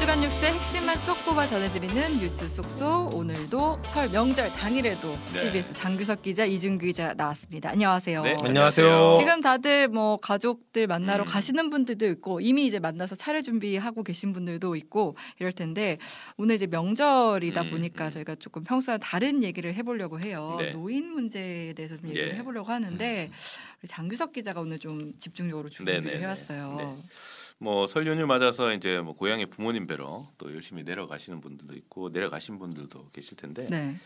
주간 뉴스의 핵심만 쏙 뽑아 전해드리는 뉴스 쏙쏙 오늘도 설 명절 당일에도 네. CBS 장규석 기자 이준규 기자 나왔습니다. 안녕하세요. 네, 안녕하세요. 지금 다들 뭐 가족들 만나러 음. 가시는 분들도 있고 이미 이제 만나서 차례 준비하고 계신 분들도 있고 이럴 텐데 오늘 이제 명절이다 음, 보니까 음. 저희가 조금 평소와 다른 얘기를 해보려고 해요. 네. 노인 문제에 대해서 좀 얘기를 예. 해보려고 하는데 우리 장규석 기자가 오늘 좀 집중적으로 준비를 네네네. 해왔어요. 네. 뭐 설 연휴 맞아서 이제 뭐 고향에 부모님 뵈러 또 열심히 내려가시는 분들도 있고 내려가신 분들도 계실 텐데 네.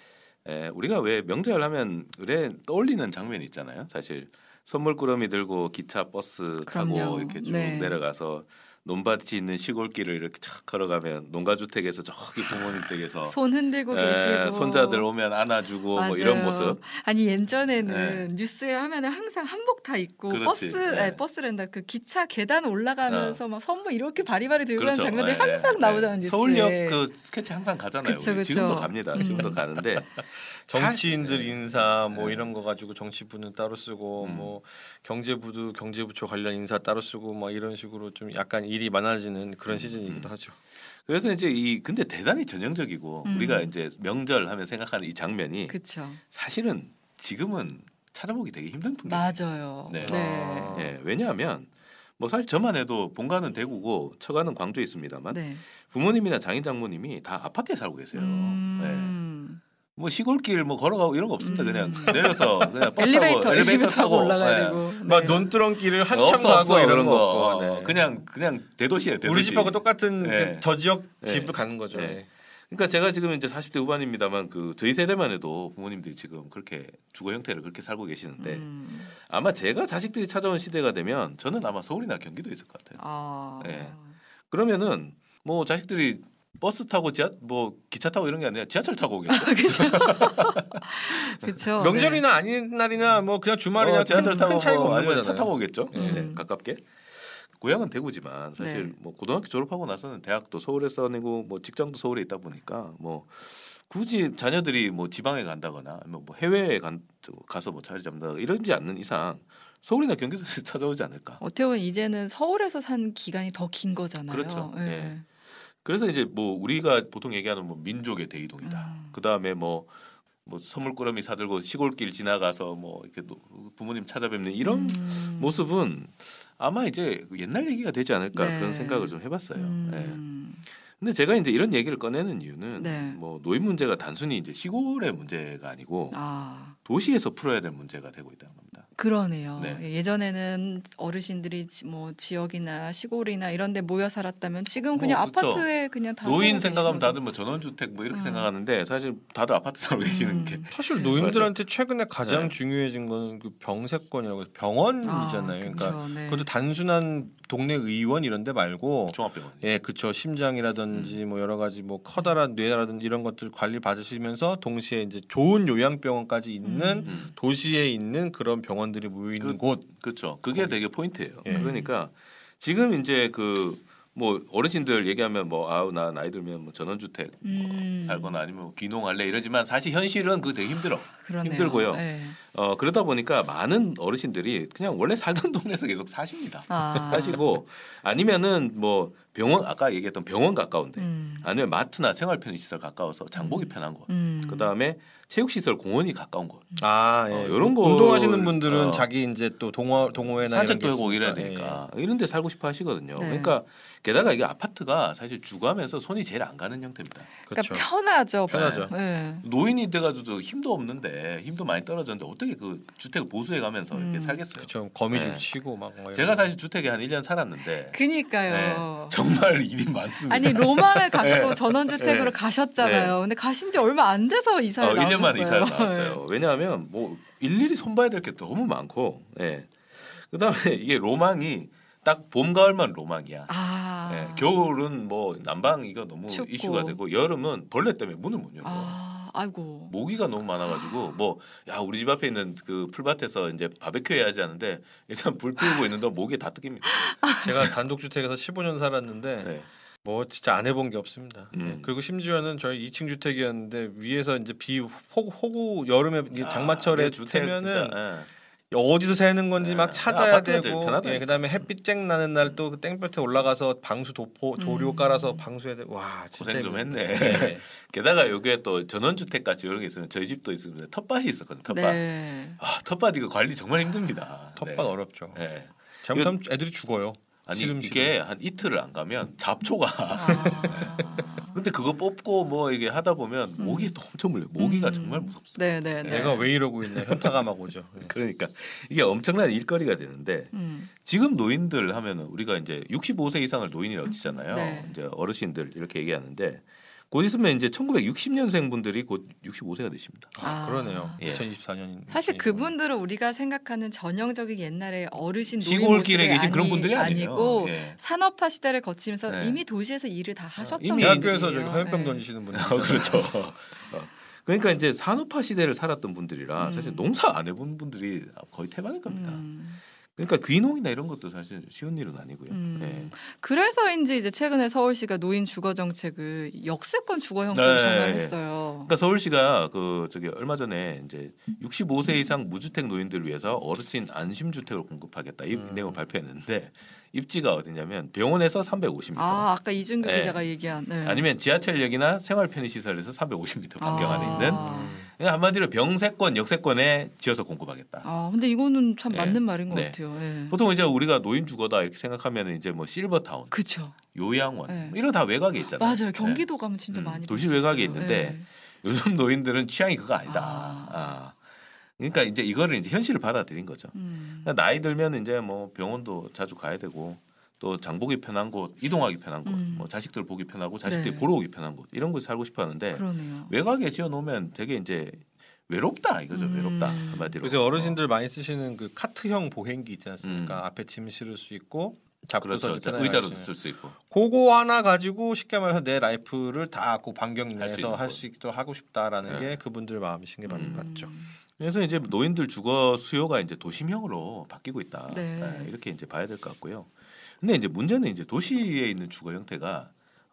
에, 우리가 왜 명절 하면 그래 떠올리는 장면이 있잖아요. 사실 선물꾸러미 들고 기차 버스 타고 그럼요. 이렇게 쭉 네. 내려가서 논밭이 있는 시골길을 이렇게 쫙 걸어가면 농가주택에서 저기 부모님 댁에서 손 흔들고 에, 계시고 손자들 오면 안아주고 뭐 맞아요. 이런 모습 아니 예전에는 뉴스에 하면은 항상 한복 다 입고 그렇지. 버스 네. 아니, 버스랜다 그 기차 계단 올라가면서 막 선물 이렇게 바리바리 들고 그렇죠. 가는 장면들이 예, 항상 예. 나오잖아요 뉴스에. 서울역 그 스케치 항상 가잖아요. 그쵸. 그쵸. 지금도 갑니다. 지금도 음. 가는데 정치인들 사실- 인사 뭐 네. 이런 거 가지고 정치부는 따로 쓰고 음. 뭐 경제부도 경제부처 관련 인사 따로 쓰고 뭐 이런 식으로 좀 약간 일이 많아지는 그런 시즌이기도 하죠. 그래서 이제 이 근데 대단히 전형적이고 음. 우리가 이제 명절 하면 생각하는 이 장면이 그쵸. 사실은 지금은 찾아보기 되게 힘든 풍경. 맞아요. 네. 네. 아. 예, 왜냐하면 뭐 사실 저만 해도 본가는 대구고 처가는 광주에 있습니다만 네. 부모님이나 장인 장모님이 다 아파트에 살고 계세요. 예. 음. 뭐 시골길 뭐 걸어가고 이런 거 없습니다. 음. 그냥 내려서 그냥 버스 엘리베이터 타고 엘리베이터 타고 올라가야 예. 되고. 막 네. 논두렁길을 한참 없어, 가고 없어, 이런 거, 거. 없고, 네. 그냥 그냥 대도시예요. 대도시. 우리 집하고 똑같은 네. 그저 지역 네. 집을 가는 거죠. 네. 네. 그러니까 제가 지금 이제 40대 후반입니다만 그 저희 세대만 해도 부모님들이 지금 그렇게 주거 형태를 그렇게 살고 계시는데 음. 아마 제가 자식들이 찾아온 시대가 되면 저는 아마 서울이나 경기도 있을 것 같아요. 아. 네. 그러면은 뭐 자식들이 버스 타고 지하 뭐 기차 타고 이런 게 아니라 지하철 타고 오겠죠. 그렇죠. 명절이나 아닌 날이나 뭐 그냥 주말이나 어, 지하철 큰, 타고 큰 차이가 뭐 없는 아니면 거잖아요. 차 타고 오겠죠. 음. 네, 가깝게. 고향은 대구지만 사실 네. 뭐 고등학교 졸업하고 나서는 대학도 서울에서 다니고 뭐 직장도 서울에 있다 보니까 뭐 굳이 자녀들이 뭐 지방에 간다거나 아니면 뭐 해외에 간, 가서 뭐 자리 잡는다 이러지 않는 이상 서울이나 경기도에서 찾아오지 않을까. 어떻게 보면 이제는 서울에서 산 기간이 더 긴 거잖아요. 그렇죠. 네. 예. 그래서 이제 뭐 우리가 보통 얘기하는 뭐 민족의 대이동이다. 음. 그 다음에 뭐, 뭐 선물꾸러미 사들고 시골길 지나가서 뭐 이렇게 노- 부모님 찾아뵙는 이런 음. 모습은 아마 이제 옛날 얘기가 되지 않을까 네. 그런 생각을 좀 해봤어요. 예. 음. 근데 제가 이제 이런 얘기를 꺼내는 이유는 네. 뭐 노인 문제가 단순히 이제 시골의 문제가 아니고 아. 도시에서 풀어야 될 문제가 되고 있다는 겁니다. 그러네요. 네. 예, 예전에는 어르신들이 지- 뭐 지역이나 시골이나 이런데 모여 살았다면 지금 그냥 뭐. 아파트에 그냥 다 노인 생각하면 다들 뭐 전원주택 뭐 이렇게 음. 생각하는데 사실 다들 아파트 살고 계시는 음. 게 사실 노인들한테 최근에 가장 네. 중요해진 거는 그 병세권이라고 해서. 병원이잖아요. 아, 그러니까 그쵸, 네. 그것도 단순한 동네 의원 이런 데 말고 종합병원. 예, 그쵸. 심장이라든지 뭐 여러 가지 뭐 커다란 뇌라든지 이런 것들 관리 받으시면서 동시에 이제 좋은 요양병원까지 있는 음. 도시에 있는 그런 병원들이 모여 있는 곳. 그렇죠. 그게 되게 포인트예요. 예. 그러니까 지금 이제 그 뭐 어르신들 얘기하면 뭐 아우 나 나이 들면 뭐 전원주택 음. 살거나 아니면 뭐 귀농할래 이러지만 사실 현실은 그 되게 힘들어. 그러네요. 힘들고요. 네. 어 그러다 보니까 많은 어르신들이 그냥 원래 살던 동네에서 계속 사십니다. 아. 사시고 아니면은 뭐 병원 아까 얘기했던 병원 가까운데 음. 아니면 마트나 생활 편의 시설 가까워서 장보기 음. 편한 곳. 음. 그다음에 체육시설 공원이 가까운 곳. 아, 예. 어, 요런 거- 운동하시는 분들은 어. 자기 이제 또 동호 동호회나 산책도 이런 게 하고 이래야. 되니까 이런 데 살고 싶어 하시거든요. 네. 그러니까 게다가 이게 아파트가 사실 주거하면서 손이 제일 안 가는 형태입니다. 예. 그러니까 그렇죠. 편하죠. 편하죠. 네. 노인이 돼가지고 힘도 없는데 힘도 많이 떨어졌는데 어떻게 그 주택을 보수해 가면서 이렇게 음. 살겠어요. 그렇죠. 거미줄 네. 치고 막. 뭐 제가 이런 사실 주택에 한 1년 살았는데 그니까요. 네, 정말 일이 많습니다. 아니 로마를 갖고 네. 전원주택으로 네. 가셨잖아요. 근데 가신 지 얼마 안 돼서 이사를 어, 1년 만에 이사를. 나왔어요. 왜냐하면 뭐 일일이 손봐야 될 게 너무 많고, 예. 그다음에 이게 로망이 딱 봄 가을만 로망이야. 아. 예, 겨울은 뭐 난방 이거 너무 춥고. 이슈가 되고 여름은 벌레 때문에 문을 못 열고 아, 아이고. 모기가 너무 많아가지고 뭐 야 우리 집 앞에 있는 그 풀밭에서 이제 바베큐 해야지 하는데 일단 불 피우고 있는데 모기 다 뜯깁니다. 제가 단독 주택에서 15년 살았는데 네. 뭐 진짜 안 해본 게 없습니다. 음. 예. 그리고 심지어는 저희 2층 주택이었는데 위에서 이제 비 호구, 호구 여름에 장마철에 아, 주택 태면은 진짜, 예. 어디서 새는 건지 네. 막 찾아야 되고. 예, 그다음에 햇빛 쨍 나는 날 또 땡볕에 올라가서 방수 도포 도료 음. 깔아서 방수해야 돼. 와 진짜 고생 좀 했네. 네. 게다가 여기에 또 전원주택 같이 이런 게 있으면 저희 집도 있으면 텃밭이 있었거든. 텃밭. 네. 아 텃밭 이거 관리 정말 힘듭니다. 텃밭 네. 어렵죠. 네. 잘못하면 애들이 죽어요. 아니 시름시름. 이게 한 이틀을 안 가면 잡초가 아. 근데 그거 뽑고 뭐 이게 하다 보면 음. 모기 또 엄청 물려. 요 모기가 음. 정말 무섭습니다. 네, 네, 네. 내가 왜 이러고 있나 막 오죠. 예. 그러니까 이게 엄청난 일거리가 되는데 음. 지금 노인들 하면은 우리가 이제 65세 이상을 노인이라고 치잖아요. 네. 이제 어르신들 이렇게 얘기하는데 곧 있으면 이제 1960년생 분들이 곧 65세가 되십니다. 아, 아. 그러네요. 예. 2024년 사실 그분들은 우리가 생각하는 전형적인 옛날의 어르신 노인 시골길에 계신 그런 아니- 분들이 아니에요. 아니고 예. 산업화 시대를 거치면서 네. 이미 도시에서 일을 다 하셨던 이미 대학교에서. 저기 화염병 네. 던지시는 분들 어, 그렇죠. 어. 그러니까 이제 산업화 시대를 살았던 분들이라 음. 사실 농사 안 해본 분들이 거의 태반일 겁니다. 음. 그러니까 귀농이나 이런 것도 사실 쉬운 일은 아니고요. 음. 예. 그래서인지 이제 최근에 서울시가 노인 주거 정책을 역세권 주거형으로 네. 전환을 했어요. 그러니까 서울시가 그 저기 얼마 전에 이제 65세 이상 무주택 노인들을 위해서 어르신 안심 주택을 공급하겠다 이 음. 내용을 발표했는데 입지가 어디냐면 병원에서 350m 아, 아까 이준규 네. 기자가 얘기한 네. 아니면 지하철역이나 생활 편의 시설에서 350m 반경 안에 아. 있는 그냥 한마디로 병세권 역세권에 지어서 공급하겠다. 아, 근데 이거는 참 예. 맞는 말인 것 네. 같아요. 예. 보통 이제 우리가 노인 주거다 이렇게 생각하면 이제 뭐 실버타운, 그렇죠. 요양원 네. 뭐 이런 다 외곽에 있잖아요. 맞아요. 예. 경기도 가면 진짜 음, 많이 도시 외곽에. 있는데 예. 요즘 노인들은 취향이 그거 아니다. 아. 아. 그러니까 이제 이거를 이제 현실을 받아들인 거죠. 음. 그러니까 나이 들면 이제 뭐 병원도 자주 가야 되고 또 장보기 편한 곳, 이동하기 편한 곳, 음. 뭐 자식들 보기 편하고 자식들이 네. 보러 오기 편한 곳 이런 곳에 살고 싶어 하는데 그러네요. 외곽에 지어 놓으면 되게 이제 외롭다 이거죠. 음. 외롭다 한마디로. 요새 어르신들 많이 쓰시는 그 카트형 보행기 있지 않습니까? 음. 앞에 짐 실을 수 있고 어, 잡고서 그렇죠. 의자로도. 쓸 수 있고. 그거 하나 가지고 쉽게 말해서 내 life를 다 그 반경 할수 내에서 할 것. 수 있도록 하고 싶다라는 네. 게 그분들 마음이신 게 맞는 음. 것 같죠. 그래서 이제 노인들 주거 수요가 이제 도심형으로 바뀌고 있다. 네. 네, 이렇게 이제 봐야 될 것 같고요. 근데 이제 문제는 이제 도시에 있는 주거 형태가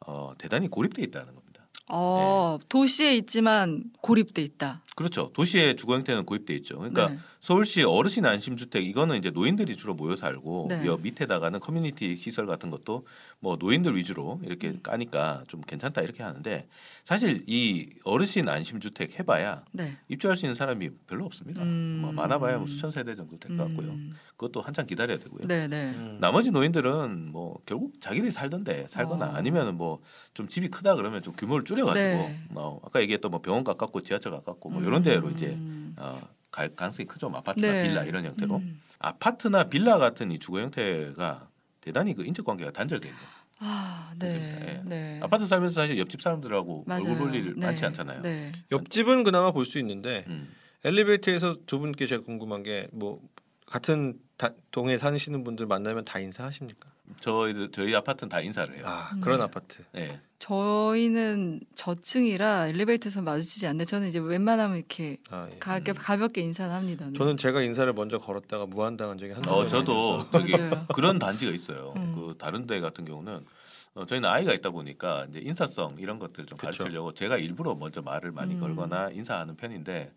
어, 대단히 고립돼 있다는 겁니다. 어, 도시에 있지만 고립돼 있다. 그렇죠. 도시의 주거 형태는 고립돼 있죠. 그러니까 네. 서울시 어르신 안심주택 이거는 이제 노인들이 주로 모여 살고 네. 여 밑에다가는 커뮤니티 시설 같은 것도 뭐 노인들 위주로 이렇게 음. 까니까 좀 괜찮다 이렇게 하는데 사실 이 어르신 안심주택 해봐야 네. 입주할 수 있는 사람이 별로 없습니다. 음. 뭐 많아봐야 뭐 수천 세대 정도 될 것 같고요. 음. 그것도 한참 기다려야 되고요. 네, 네. 음. 나머지 노인들은 뭐 결국 자기들이 살던데 살거나 어. 아니면은 뭐 좀 집이 크다 그러면 좀 규모를 줄여가지고 네. 어, 아까 얘기했던 뭐 병원 가깝고 지하철 가깝고 뭐 이런 데로 이제 음. 어, 갈 가능성이 크죠. 뭐 아파트나 네. 빌라 이런 형태로 음. 아파트나 빌라 같은 이 주거 형태가 대단히 그 인적 관계가 단절돼 있는. 아. 네. 예. 네. 아파트 살면서 사실 옆집 사람들하고 맞아요. 얼굴 볼일 네. 많지 않잖아요. 네. 옆집은 그나마 볼 수 있는데 음. 엘리베이터에서 두 분께 제가 궁금한 게 뭐 같은 다- 동에 사시는 분들 만나면 다 인사하십니까? 저희 저희 아파트는 다 인사를 해요. 아 음. 그런 아파트. 예. 저희는 저층이라 엘리베이터에서 마주치지 않는데 저는 이제 웬만하면 이렇게 아, 예. 가, 가볍게 인사를 합니다. 네. 저는 제가 인사를 먼저 걸었다가 무한당한 적이 한두 어 번이 저도 아니어서. 저기. 그런 단지가 있어요. 음. 그 다른 데 같은 경우는 어, 저희는 아이가 있다 보니까 이제 인사성 이런 것들 좀. 가르치려고 제가 일부러 먼저 말을 많이 음. 걸거나 인사하는 편인데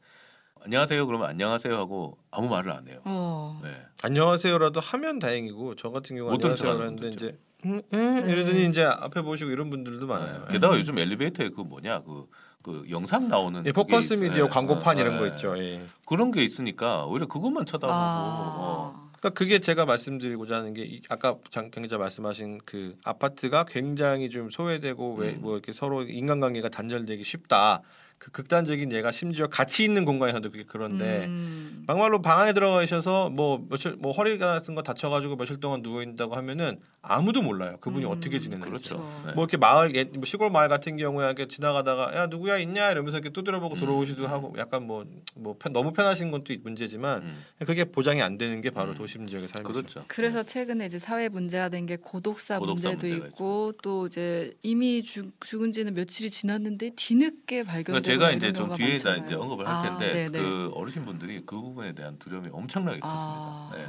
안녕하세요 그러면 안녕하세요 하고 아무 말을 안 해요. 어. 네. 안녕하세요라도 하면 다행이고 저 같은 경우 못 들은 안녕하세요 척하는 그랬는데 분도 이제 음, 음, 네. 이러더니 이제 앞에 보시고 이런 분들도 많아요. 네. 게다가 요즘 엘리베이터에 그 뭐냐 그, 그 영상 나오는 예, 그게 포커스. 미디어 예. 광고판 어, 이런 예. 거 있죠. 예. 그런 게 있으니까 오히려 그것만 쳐다보고 어. 아. 그러니까 그게 제가 말씀드리고자 하는 게 이- 아까 장 경기자 말씀하신 그 아파트가 굉장히 좀 소외되고 왜 음. 뭐 이렇게 서로 인간관계가 단절되기 쉽다. 그 극단적인 예가 심지어 같이 있는 공간에서도 그게 그런데 음. 막말로 방 안에 들어가 계셔서 뭐 며칠 뭐 허리 같은 거 다쳐가지고 며칠 동안 누워 있다고 하면은 아무도 몰라요. 그분이 음, 어떻게 지내는지. 그렇죠. 네. 뭐 이렇게 마을 옛- 뭐 시골 마을 같은 경우에 이렇게 지나가다가 야 누구야 있냐 이러면서 이렇게 두드려보고 음. 들어오시도 하고 약간 뭐뭐 너무 편하신 건 또 문제지만 음, 그게 보장이 안 되는 게 바로 음. 도심 지역에 살고 그렇죠. 그래서 최근에 이제 사회 문제가 된 게 고독사, 고독사 문제도 문제가 있고 또 이제 이미 죽, 죽은 지는 며칠이 지났는데 뒤늦게 발견되고 그러니까 제가 이제 좀 뒤에다 많잖아요. 이제 언급을 아, 할 텐데 네네. 그 어르신 분들이 그 부분에 대한 두려움이 엄청나게 컸습니다. 아, 네.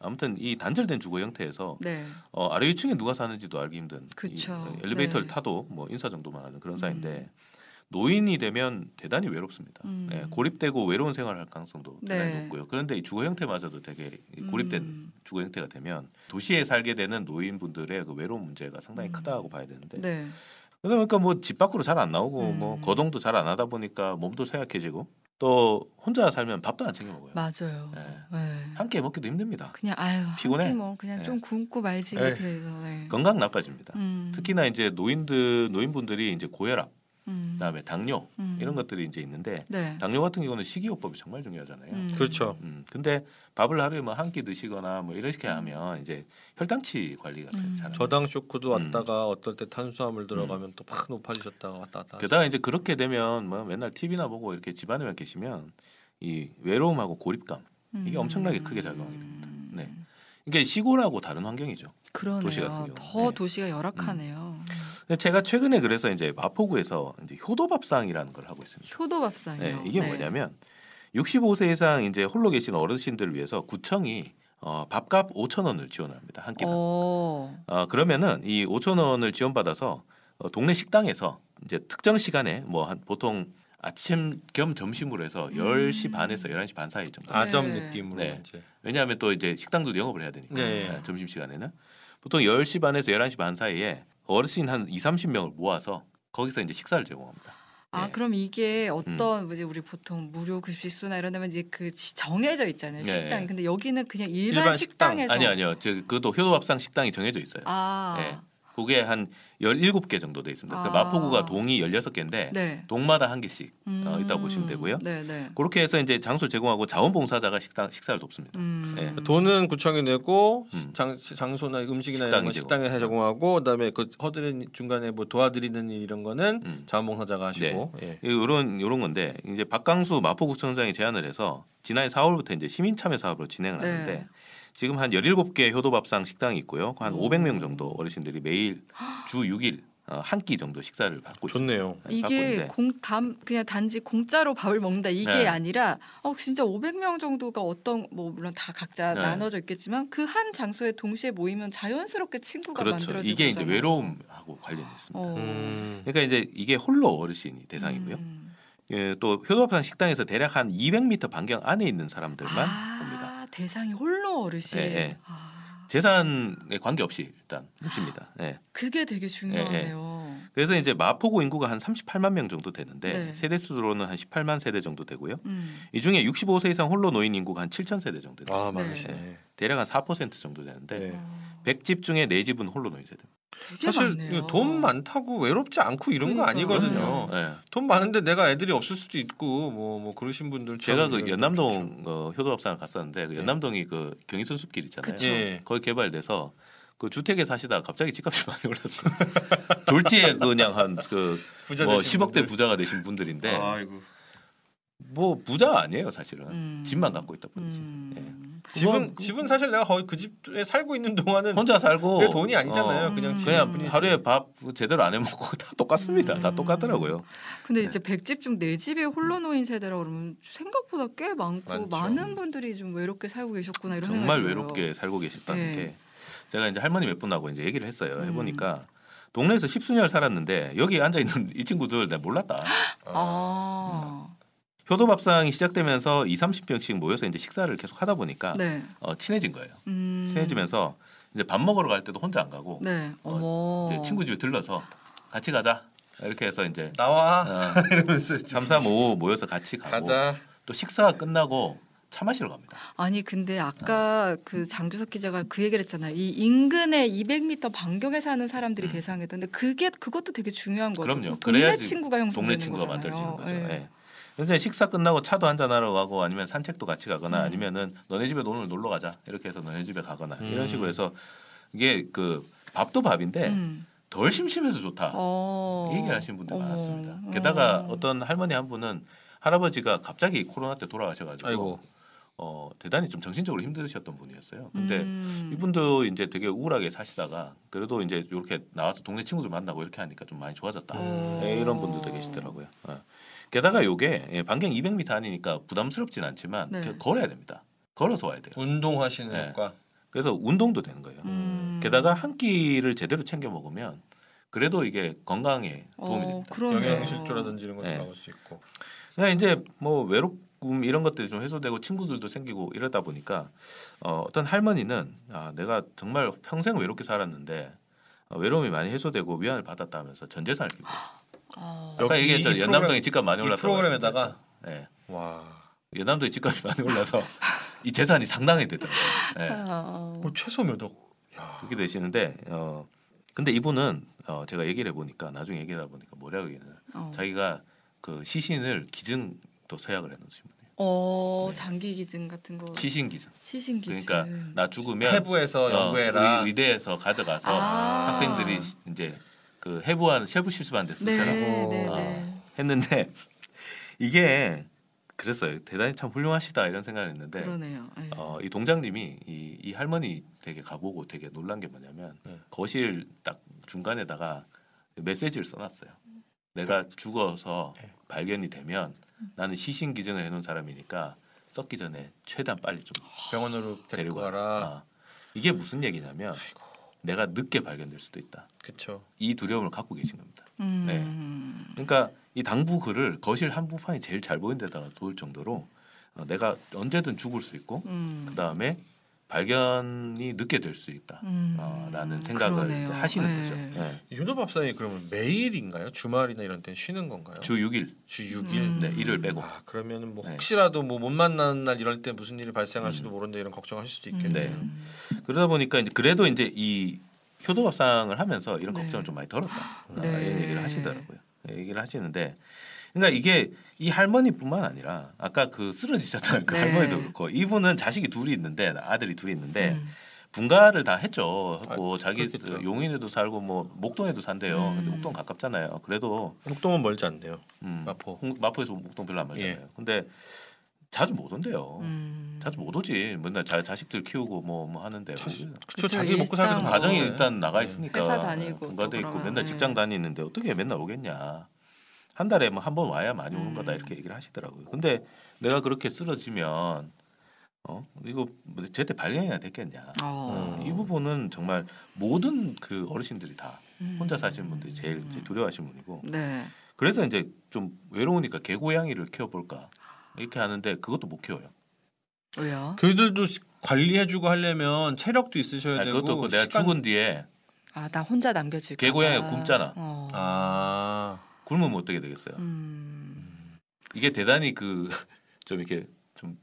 아무튼 이 단절된 주거 형태에서 네. 어, 아래 위층에 누가 사는지도 알기 힘든 그쵸. 이 엘리베이터를 네. 타도 뭐 인사 정도만 하는 그런 사이인데 노인이 되면 대단히 외롭습니다. 음. 네, 고립되고 외로운 생활을 할 가능성도 대단히 네. 높고요. 그런데 이 주거 형태마저도 되게 고립된 음. 주거 형태가 되면 도시에 살게 되는 노인분들의 그 외로운 문제가 상당히 음. 크다고 봐야 되는데 네. 그러니까 뭐 집 밖으로 잘 안 나오고 음. 뭐 거동도 잘 안 하다 보니까 몸도 쇠약해지고 또 혼자 살면 밥도 안 챙겨 먹어요. 맞아요. 네. 네. 한끼 먹기도 힘듭니다. 그냥 아유 피곤해? 뭐 그냥 네. 좀 굶고 말지 네. 이렇게 돼서 네. 건강 나빠집니다. 음. 특히나 이제 노인들 노인분들이 이제 고혈압, 음. 그다음에 당뇨 음. 이런 것들이 이제 있는데 네. 당뇨 같은 경우는 식이요법이 정말 중요하잖아요. 음. 그렇죠. 음, 근데 밥을 하루에 뭐 한 끼 드시거나 뭐 이렇게 음. 하면 이제 혈당치 관리가 음. 잘안 돼요. 저당 쇼크도 음. 왔다가 어떨 때 탄수화물 들어가면 또 팍 높아지셨다가 왔다 갔다. 게다가 이제 그렇게 되면 뭐 맨날 TV나 보고 이렇게 집안에만 계시면 이 외로움하고 고립감 이게 음. 엄청나게 크게 작용하게 됩니다. 네. 이게 시골하고 다른 환경이죠. 그러네요. 도시 같은 경우. 더 네. 도시가 열악하네요. 근데 제가 최근에 그래서 이제 마포구에서 이제 효도밥상이라는 걸 하고 있습니다. 효도밥상이요. 네, 이게 뭐냐면 65세 이상 이제 홀로 계신 어르신들을 위해서 구청이 어, 밥값 5천 원을 지원합니다 한 끼당. 어. 어. 그러면은 이 5천 원을 지원받아서 어, 동네 식당에서 이제 특정 시간에 뭐 한 보통 아침 겸 점심으로 해서 음. 10시 반에서 11시 반 사이 정도. 아점 네. 느낌으로 네. 이제. 왜냐하면 또 이제 식당도 영업을 해야 되니까 네. 점심 시간에는 보통 10시 반에서 11시 반 사이에 어르신 한 2, 30명을 모아서 거기서 이제 식사를 제공합니다. 아 네. 그럼 이게 어떤 뭐지 우리 보통 무료 급식소나 이런 데면 이제 그 지- 정해져 있잖아요 네. 식당이 근데 여기는 그냥 일반, 일반 식당. 식당에서 아니 아니요. 저 그것도 효도밥상 식당이 정해져 있어요. 아 네. 그게 한 17개 정도 돼 있습니다. 그러니까 아. 마포구가 동이 16개인데 네. 동마다 한 개씩 음. 어, 있다고 보시면 되고요. 네, 네. 그렇게 해서 이제 장소를 제공하고 자원봉사자가 식당 식사를 돕습니다. 음. 네. 돈은 구청이 내고 음. 장, 장소나 음식이나 이런 거 식당에 제공하고 그다음에 그 허드렛 중간에 뭐 도와드리는 일 이런 거는 음. 자원봉사자가 하시고 예. 이런 이런 건데 이제 박강수 마포구청장이 제안을 해서 지난해 4월부터 이제 시민 참여 사업으로 진행을 네. 하는데 지금 한 17개 효도밥상 식당이 있고요. 한 오. 500명 정도 어르신들이 매일 주 6일 어, 한끼 정도 식사를 받고 있습니다. 좋네요. 네, 받고 이게 공담 그냥 단지 공짜로 밥을 먹는다 이게 네. 아니라 어 진짜 500명 정도가 어떤 뭐 물론 다 각자 네. 나눠져 있겠지만 그 한 장소에 동시에 모이면 자연스럽게 친구가 그렇죠. 만들어지는 이게 이제 거잖아요. 외로움하고 관련이 있습니다. 어. 음. 그러니까 이제 이게 홀로 어르신이 대상이고요. 음. 예, 또 효도밥상 식당에서 대략 한 200m 반경 안에 있는 사람들만 아. 대상이 홀로 어르신. 예, 예. 아, 재산에 관계없이 일단 모십니다. 예. 그게 되게 중요하네요. 그래서 이제 마포구 인구가 한 38만 명 정도 되는데 네. 세대 수로는 한 18만 세대 정도 되고요. 음. 이 중에 65세 이상 홀로 노인 인구가 한 7천 세대 정도 돼요. 아 네. 많으시네. 대략 한 4% 정도 되는데 네. 어, 100집 중에 4집은 홀로 노인 세대. 되게 사실 많네요. 돈 많다고 외롭지 않고 이런 거 그러니까. 아니거든요. 예. 돈 많은데 내가 애들이 없을 수도 있고 뭐뭐 그러신 분들 제가 그 연남동 어, 효도밥상을 갔었는데 그 연남동이 그 경의선숲길 있잖아요. 그쵸. 예. 거기 개발돼서 그 주택에 사시다가 갑자기 집값이 많이 올랐어요. 졸지에 그냥 한그 부자 뭐 되신 10억대 분들. 부자가 되신 분들인데 아이고. 뭐 부자가 아니에요 사실은 음. 집만 갖고 있다 뿐이지. 음. 예. 집은 그거- 집은 사실 내가 거의 그 집에 살고 있는 동안은 혼자 살고 내 돈이 아니잖아요. 어, 그냥 음. 집 그냥 뿐이지. 하루에 밥 제대로 안 해 먹고 다 똑같습니다. 다 음. 똑같더라고요. 근데 네. 이제 100집 중 4집이 홀로 노인 세대라 그러면 생각보다 꽤 많고 많죠. 많은 분들이 좀 외롭게 살고 계셨구나 이런 정말 생각이 들어요. 외롭게 살고 계셨다는 네. 게 제가 이제 할머니 몇 분하고 이제 얘기를 했어요. 음. 해보니까 동네에서 십수년을 살았는데 여기 앉아 있는 이 친구들 내가 몰랐다. 아. 효도밥상이 시작되면서 2, 30명씩 모여서 이제 식사를 계속 하다 보니까 네. 어, 친해진 거예요. 음. 친해지면서 이제 밥 먹으러 갈 때도 혼자 안 가고 네. 어머. 이제 친구 집에 들러서 같이 가자 이렇게 해서 이제 나와 어, 이러면서 3, 4, 5 모여서 같이 가고 가자. 또 식사가 끝나고 차 마시러 갑니다. 아니 근데 아까 그 장주석 기자가 그 얘기를 했잖아요. 이 인근에 200m 반경에 사는 사람들이 음. 대상이었는데 그게 그것도 되게 중요한 거예요. 그럼요. 동네 그래야지 친구가 형성되는 동네 친구가 거잖아요. 만들어지는 거죠. 예. 예. 그래서 식사 끝나고 차도 한잔 하러 가고 아니면 산책도 같이 가거나 음. 아니면은 너네 집에 오늘 놀러 가자 이렇게 해서 너네 집에 가거나 음. 이런 식으로 해서 이게 그 밥도 밥인데 음. 덜 심심해서 좋다 어. 이 얘기를 하시는 분들이 어머. 많았습니다. 게다가 어. 어떤 할머니 한 분은 할아버지가 갑자기 코로나 때 돌아가셔가지고 아이고. 어, 대단히 좀 정신적으로 힘드셨던 분이었어요. 근데 음. 이분도 이제 되게 우울하게 사시다가 그래도 이제 이렇게 나와서 동네 친구들 만나고 이렇게 하니까 좀 많이 좋아졌다. 어. 예, 이런 분들도 계시더라고요. 어. 게다가 요게 예, 반경 200m 아니니까 부담스럽진 않지만 네. 그 걸어야 됩니다. 걸어서 와야 돼요. 운동하시는 네. 과 그래서 운동도 되는 거예요. 음. 게다가 한 끼를 제대로 챙겨 먹으면 그래도 이게 건강에 도움이 어, 됩니다. 그러네요. 영양실조라든지 이런 것도 네. 나올 수 있고. 그냥 이제 뭐 외롭움 이런 것들이 좀 해소되고 친구들도 생기고 이러다 보니까 어, 어떤 할머니는 아 내가 정말 평생 외롭게 살았는데 어, 외로움이 많이 해소되고 위안을 받았다면서 전 재산을 끼고 있어요. 어. 여기 아까 얘기했죠 이 연남동에 집값 많이 이 올랐다고 프로그램에다가? 네. 와. 연남동에 집값이 많이 올라서 이 재산이 상당히 되더라고요. 네. 어. 뭐 최소 몇 억. 야. 그렇게 되시는데 어 근데 이분은 어 제가 얘기를 해 보니까 나중에 얘기를 해 보니까 뭐라고 얘기하냐 어. 자기가 그 시신을 기증도 서약을 해 놓으신 분이에요. 어, 장기 기증 같은 거. 시신 기증. 시신 기증. 그러니까 나 죽으면 해부에서 어, 연구해라. 우리 의대에서 가져가서 아. 학생들이 이제 그 해부한 세부 실습한 데 네, 쓰시라고 네, 어. 네. 했는데 이게 그랬어요. 대단히 참 훌륭하시다 이런 생각을 했는데 그러네요. 네. 어, 이 동장님이 이, 이 할머니 되게 가보고 되게 놀란 게 뭐냐면 네. 거실 딱 중간에다가 메시지를 써놨어요. 내가 죽어서 네. 발견이 되면 나는 시신 기증을 해놓은 사람이니까 썩기 전에 최대한 빨리 좀 병원으로 데리고 가라. 아, 이게 무슨 얘기냐면 내가 늦게 발견될 수도 있다. 그렇죠. 이 두려움을 갖고 계신 겁니다. 음. 그러니까 이 당부 글을 거실 한부판이 제일 잘 보이는 데다가 놓을 정도로 어, 내가 언제든 죽을 수 있고 음. 그 다음에 발견이 늦게 될 수 있다. 음. 어, 라는 생각을. 이제 하시는 네. 거죠. 예. 효도 밥상이 그러면 매일인가요? 주말이나 이런 때 쉬는 건가요? 주 6일, 주 6일. 음. 네, 일을 빼고. 아 그러면은 뭐 네. 혹시라도 뭐 못 만나는 날 이럴 때 무슨 일이 발생할지도 음. 모른다 이런 걱정하실 수도 음. 있겠네요. 네. 그러다 보니까 이제 그래도 이제 이 효도밥상을 하면서 이런 네. 걱정을 좀 많이 덜었다. 네. 아, 이런 얘기를 하시더라고요. 네, 얘기를 하시는데, 그러니까 이게 이 할머니뿐만 아니라 아까 그 쓰러지셨던 그 네. 할머니도 그렇고 이분은 자식이 둘이 있는데 아들이 둘이 있는데 음. 분가를 다 했죠. 했고 자기 그렇겠죠. 용인에도 살고 뭐 목동에도 산대요. 음. 근데 목동 가깝잖아요. 그래도 목동은 멀지 않네요. 음, 마포. 홍- 마포에서 목동 별로 안 멀잖아요. 근데 자주 못 온대요. 음. 자주 못 오지. 맨날 자, 자식들 키우고 뭐, 뭐 하는데 우리- 그쵸, 그쵸, 자기 먹고 바쁘고. 가정이 네. 일단 나가 네. 있으니까 회사 다니고 분가돼 또 있고 맨날 네. 직장 다니는데 어떻게 맨날 오겠냐. 한 달에 뭐 한 번 와야 많이 오는 음. 거다 이렇게 얘기를 하시더라고요. 근데 내가 그렇게 쓰러지면 어 이거 뭐 제때 발견이나 됐겠냐. 어. 이 부분은 정말 모든 그 어르신들이 다 음. 혼자 사시는 분들이 제일 두려워하시는 분이고 네. 그래서 이제 좀 외로우니까 개고양이를 키워볼까 이렇게 하는데 그것도 못 키워요. 왜요? 그들도 시- 관리해주고 하려면 체력도 있으셔야 아니, 되고 그것도 그 내가 시간- 죽은 뒤에 아, 나 혼자 남겨질까 봐. 개고양이가 굶잖아. 어. 아 굶으면 어떻게 되겠어요? 음. 이게 대단히 그 좀 이렇게 좀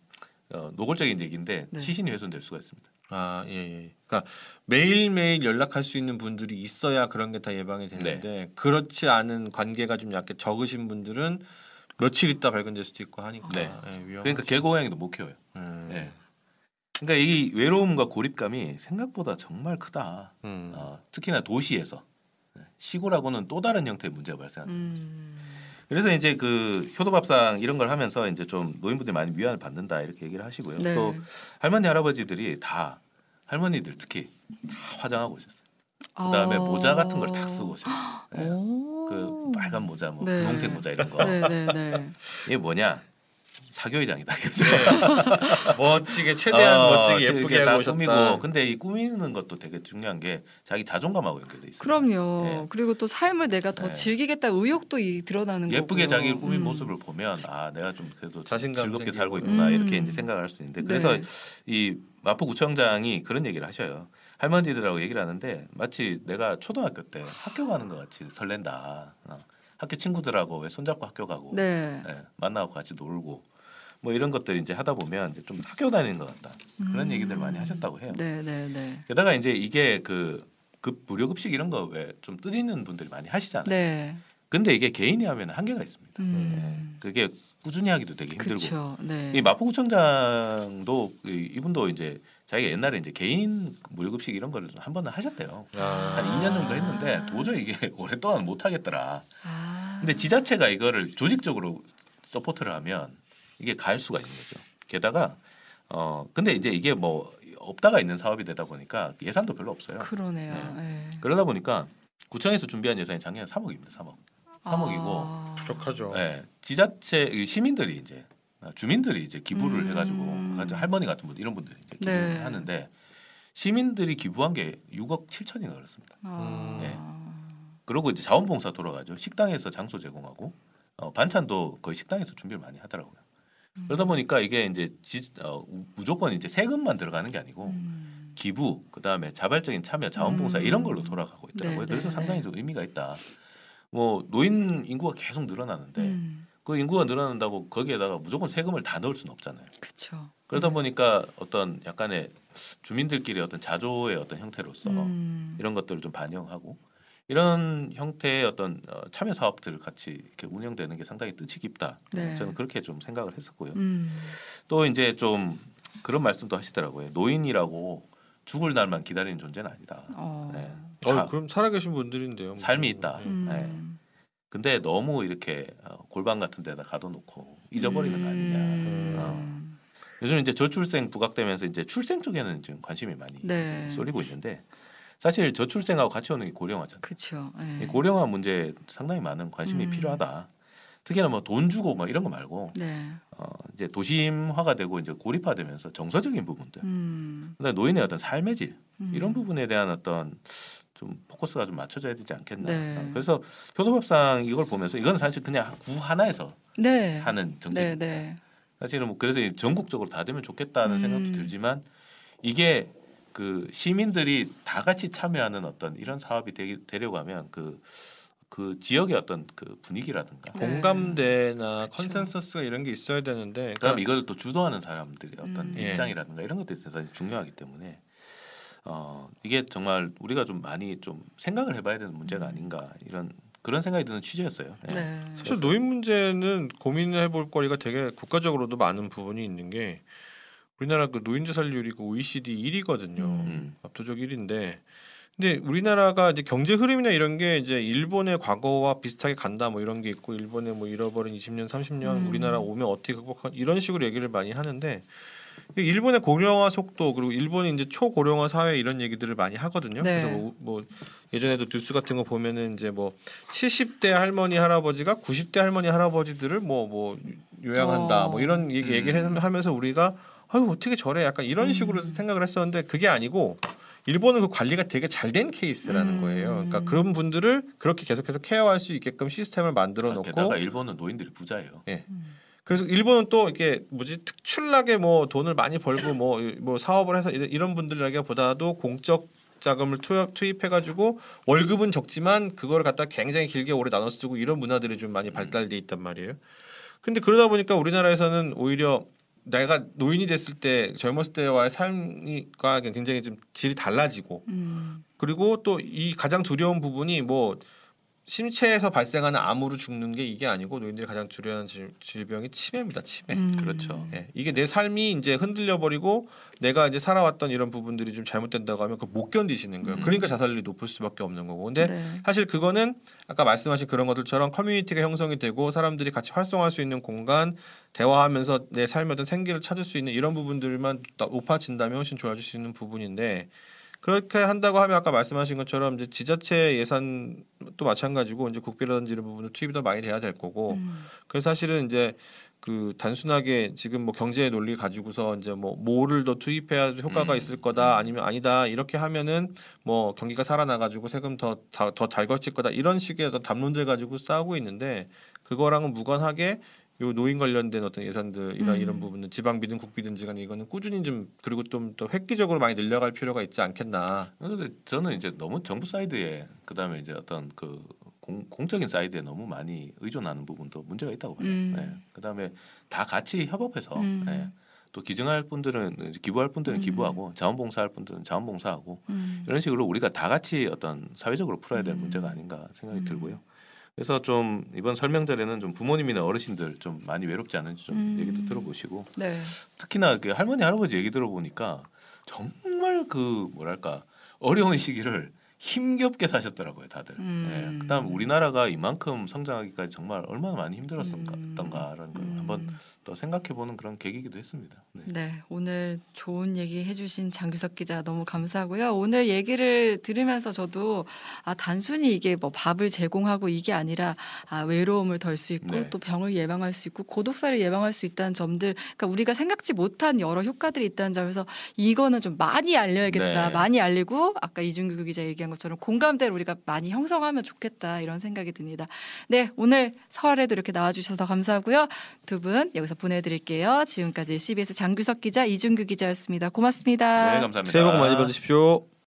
어, 노골적인 얘기인데 네. 시신이 훼손될 수가 있습니다. 아, 예, 예. 그러니까 매일매일 연락할 수 있는 분들이 있어야 그런 게 다 예방이 되는데 네. 그렇지 않은 관계가 좀 약간 적으신 분들은 며칠 있다 발견될 수도 있고 하니까 네. 예, 위험. 그러니까 개고양이도 못 키워요. 음. 예. 그러니까 이 외로움과 고립감이 생각보다 정말 크다. 음. 어, 특히나 도시에서 네, 시골하고는 또 다른 형태의 문제가 발생한다. 음. 그래서 이제 그 효도밥상 이런 걸 하면서 이제 좀 노인분들이 많이 위안을 받는다 이렇게 얘기를 하시고요. 네. 또 할머니 할아버지들이 다 할머니들 특히 다 화장하고 오셨어요. 그다음에 어. 모자 같은 걸딱 쓰고 오셨어요. 네. 오. 그 빨간 모자, 뭐 네. 분홍색 모자 이런 거. 네, 네, 네. 이게 뭐냐? 사교회장이다. 그죠? 멋지게 최대한 어, 멋지게 예쁘게 다 하고. 꾸미고 근데 이 꾸미는 것도 되게 중요한 게 자기 자존감하고 연결돼 있어요. 그럼요. 네. 그리고 또 삶을 내가 더 네. 즐기겠다 의욕도 이 드러나는 거고요. 예쁘게 자기를 꾸민 음. 모습을 보면 아 내가 좀 그래도 자신감 즐겁게 생기고. 살고 있구나 음. 이렇게 이제 생각을 할 수 있는데 그래서 네. 이 마포구청장이 그런 얘기를 하셔요. 할머니들하고 얘기를 하는데 마치 내가 초등학교 때 학교 가는 것 같이 설렌다. 어. 학교 친구들하고 왜 손잡고 학교 가고 네. 예, 만나고 같이 놀고 뭐 이런 것들 이제 하다 보면 이제 좀 학교 다니는 것 같다. 그런 음. 얘기들 많이 하셨다고 해요. 네, 네, 네. 게다가 이제 이게 그, 그 무료급식 이런 거 왜 좀 뜨리는 분들이 많이 하시잖아요. 네. 근데 이게 개인이 하면 한계가 있습니다. 음. 예, 그게 꾸준히 하기도 되게 힘들고. 그렇죠. 네. 이 마포구청장도 이- 이분도 이제 자기가 옛날에 이제 개인 무료급식 이런 거를 한 번은 하셨대요. 아. 한 2년 정도 했는데 도저히 이게 오랫동안 못 하겠더라. 아. 근데 지자체가 이거를 조직적으로 support를 하면 이게 갈 수가 있는 거죠. 게다가 어 근데 이제 이게 뭐 없다가 있는 사업이 되다 보니까 예산도 별로 없어요. 그러네요. 네. 그러다 보니까 구청에서 준비한 예산이 작년에 3억입니다. 3억. 3억이고 아. 부족하죠. 네, 지자체 이 시민들이 이제 어, 주민들이 이제 기부를 음. 해가지고 가지고 할머니 같은 분 이런 분들이 이제 기부를 네. 하는데 시민들이 기부한 게 6억 7천이나 그렇습니다. 아. 네. 그리고 이제 자원봉사 돌아가죠. 식당에서 장소 제공하고 어, 반찬도 거의 식당에서 준비를 많이 하더라고요. 그러다 보니까 이게 이제 지, 어, 무조건 이제 세금만 들어가는 게 아니고 음. 기부 그다음에 자발적인 참여 자원봉사 음. 이런 걸로 돌아가고 있더라고요. 네, 그래서 네, 상당히 네. 좀 의미가 있다. 뭐 노인 인구가 계속 늘어나는데 음. 그 인구가 늘어난다고 거기에다가 무조건 세금을 다 넣을 수는 없잖아요. 그렇죠. 그러다 보니까 어떤 약간의 주민들끼리 어떤 자조의 어떤 형태로서 음. 이런 것들을 좀 반영하고 이런 형태의 어떤 어, 참여 사업들을 같이 이렇게 운영되는 게 상당히 뜻이 깊다. 네. 저는 그렇게 좀 생각을 했었고요. 음. 또 이제 좀 그런 말씀도 하시더라고요. 노인이라고 죽을 날만 기다리는 존재는 아니다. 어. 네. 어, 다 그럼 살아계신 분들인데요. 무슨 삶이 뭐. 있다. 네. 음. 네. 근데 너무 이렇게 어, 골방 같은 데다 가둬놓고 잊어버리는 거 아니냐. 음. 어. 요즘 이제 저출생 부각되면서 이제 출생 쪽에는 지금 관심이 많이 네. 쏠리고 있는데 사실 저출생하고 같이 오는 게 고령화잖아요. 그렇죠. 이 네. 고령화 문제에 상당히 많은 관심이 음. 필요하다. 특히나 뭐 돈 주고 막 이런 거 말고 네. 어 이제 도심화가 되고 이제 고립화되면서 정서적인 부분들, 음. 그다음에 노인의 어떤 삶의 질 음. 이런 부분에 대한 어떤 좀 포커스가 좀 맞춰져야 되지 않겠나. 네. 어, 그래서 효도밥상 이걸 보면서 이건 사실 그냥 구 하나에서 네. 하는 네, 정책입니다. 네. 사실은 뭐 그래서 이 전국적으로 다 되면 좋겠다는 음. 생각도 들지만 이게 그 시민들이 다 같이 참여하는 어떤 이런 사업이 되, 되려고 하면 그, 그 지역의 어떤 그 분위기라든가 네. 공감대나. consensus가 이런 게 있어야 되는데 그다음 그러니까 이걸 또 주도하는 사람들의 어떤 음. 예. 입장이라든가 이런 것들이 대단히 중요하기 때문에 어 이게 정말 우리가 좀 많이 좀 생각을 해봐야 되는 문제가 아닌가 이런 그런 생각이 드는 취지였어요. 예. 네. 사실 노인 문제는 고민해 볼 거리가 되게 국가적으로도 많은 부분이 있는 게 우리나라 그 노인 자살률이 그 OECD 1위거든요. 음. 압도적 1위인데 근데 우리나라가 이제 경제 흐름이나 이런 게 이제 일본의 과거와 비슷하게 간다 뭐 이런 게 있고 일본의 뭐 잃어버린 20년 30년 음. 우리나라 오면 어떻게 극복한 이런 식으로 얘기를 많이 하는데 일본의 고령화 속도 그리고 일본이 이제 초고령화 사회 이런 얘기들을 많이 하거든요. 네. 그래서 뭐, 뭐 예전에도 뉴스 같은 거 보면은 이제 뭐 70대 할머니 할아버지가 90대 할머니 할아버지들을 뭐뭐 요양한다 어. 뭐 이런 얘기, 음. 얘기를 하면서 우리가 아유 어떻게 저래 약간 이런 음. 식으로 생각을 했었는데 그게 아니고 일본은 그 관리가 되게 잘 된 케이스라는 음. 거예요. 그러니까 그런 분들을 그렇게 계속해서 케어할 수 있게끔 시스템을 만들어 아, 놓고 게다가 일본은 노인들이 부자예요. 음. 그래서 일본은 또 이게 뭐지 특출나게 뭐 돈을 많이 벌고 뭐 뭐 사업을 해서 이런, 이런 분들에게보다도 공적 자금을 투입, 투입 해가지고 월급은 적지만 그걸 갖다 굉장히 길게 오래 나눠 쓰고 이런 문화들이 좀 많이 발달돼 있단 말이에요. 근데 그러다 보니까 우리나라에서는 오히려 내가 노인이 됐을 때 젊었을 때와의 삶과 굉장히 좀 질이 달라지고 음. 그리고 또 이 가장 두려운 부분이 뭐 신체에서 발생하는 암으로 죽는 게 이게 아니고 노인들이 가장 두려워하는 질- 질병이 치매입니다. 치매. 음. 그렇죠. 예, 이게 내 삶이 이제 흔들려 버리고 내가 이제 살아왔던 이런 부분들이 좀 잘못된다고 하면 그 못 견디시는 거예요. 음. 그러니까 자살률이 높을 수밖에 없는 거고. 근데 네. 사실 그거는 아까 말씀하신 그런 것들처럼 커뮤니티가 형성이 되고 사람들이 같이 활동할 수 있는 공간, 대화하면서 내 삶의 어떤 생기를 찾을 수 있는 이런 부분들만 높아진다면 훨씬 좋아질 수 있는 부분인데 그렇게 한다고 하면 아까 말씀하신 것처럼 이제 지자체 예산도 마찬가지고 이제 국비라든지 이런 부분도 투입이 더 많이 돼야 될 거고 음. 그래서 사실은 이제 그 단순하게 지금 뭐 경제의 논리 가지고서 이제 뭐 뭐를 더 투입해야 효과가 음. 있을 거다 아니면 아니다 이렇게 하면은 뭐 경기가 살아나가지고 세금 더더잘 걸칠 거다 이런 식의 어떤 담론들 가지고 싸우고 있는데 그거랑은 무관하게 요 노인 관련된 어떤 예산들 이런 음. 이런 부분은 지방비든 국비든지 간에 이거는 꾸준히 좀 그리고 좀 더 획기적으로 많이 늘려갈 필요가 있지 않겠나. 근데 저는 이제 너무 정부 사이드에 그다음에 이제 어떤 그 공, 공적인 사이드에 너무 많이 의존하는 부분도 문제가 있다고 봐요. 음. 예. 그다음에 다 같이 협업해서 음. 예. 또 기증할 분들은 기부할 분들은 음. 기부하고 자원봉사할 분들은 자원봉사하고 음. 이런 식으로 우리가 다 같이 어떤 사회적으로 풀어야 될 음. 문제가 아닌가 생각이 음. 들고요. 그래서 좀 이번 설명 자리는 좀 부모님이나 어르신들 좀 많이 외롭지 않은지 좀 음. 얘기도 들어보시고 네. 특히나 그 할머니 할아버지 얘기 들어보니까 정말 그 뭐랄까 어려운 시기를 힘겹게 사셨더라고요 다들. 음. 예, 그다음 우리나라가 이만큼 성장하기까지 정말 얼마나 많이 힘들었던가라는 걸 음. 한번 또 생각해보는 그런 계기이기도 했습니다. 네. 네, 오늘 좋은 얘기 해주신 장규석 기자 너무 감사하고요. 오늘 얘기를 들으면서 저도 아 단순히 이게 뭐 밥을 제공하고 이게 아니라 아 외로움을 덜 수 있고 네. 또 병을 예방할 수 있고 고독사를 예방할 수 있다는 점들, 그러니까 우리가 생각지 못한 여러 효과들이 있다는 점에서 이거는 좀 많이 알려야겠다, 네. 많이 알리고 아까 이준규 기자 얘기한 것 처럼 공감대를 우리가 많이 형성하면 좋겠다 이런 생각이 듭니다. 네, 오늘 서울에도 이렇게 나와주셔서 감사하고요. 두 분 여기서 보내드릴게요. 지금까지 CBS 장규석 기자, 이준규 기자였습니다. 고맙습니다. 네, 감사합니다. 새해 복 많이 받으십시오.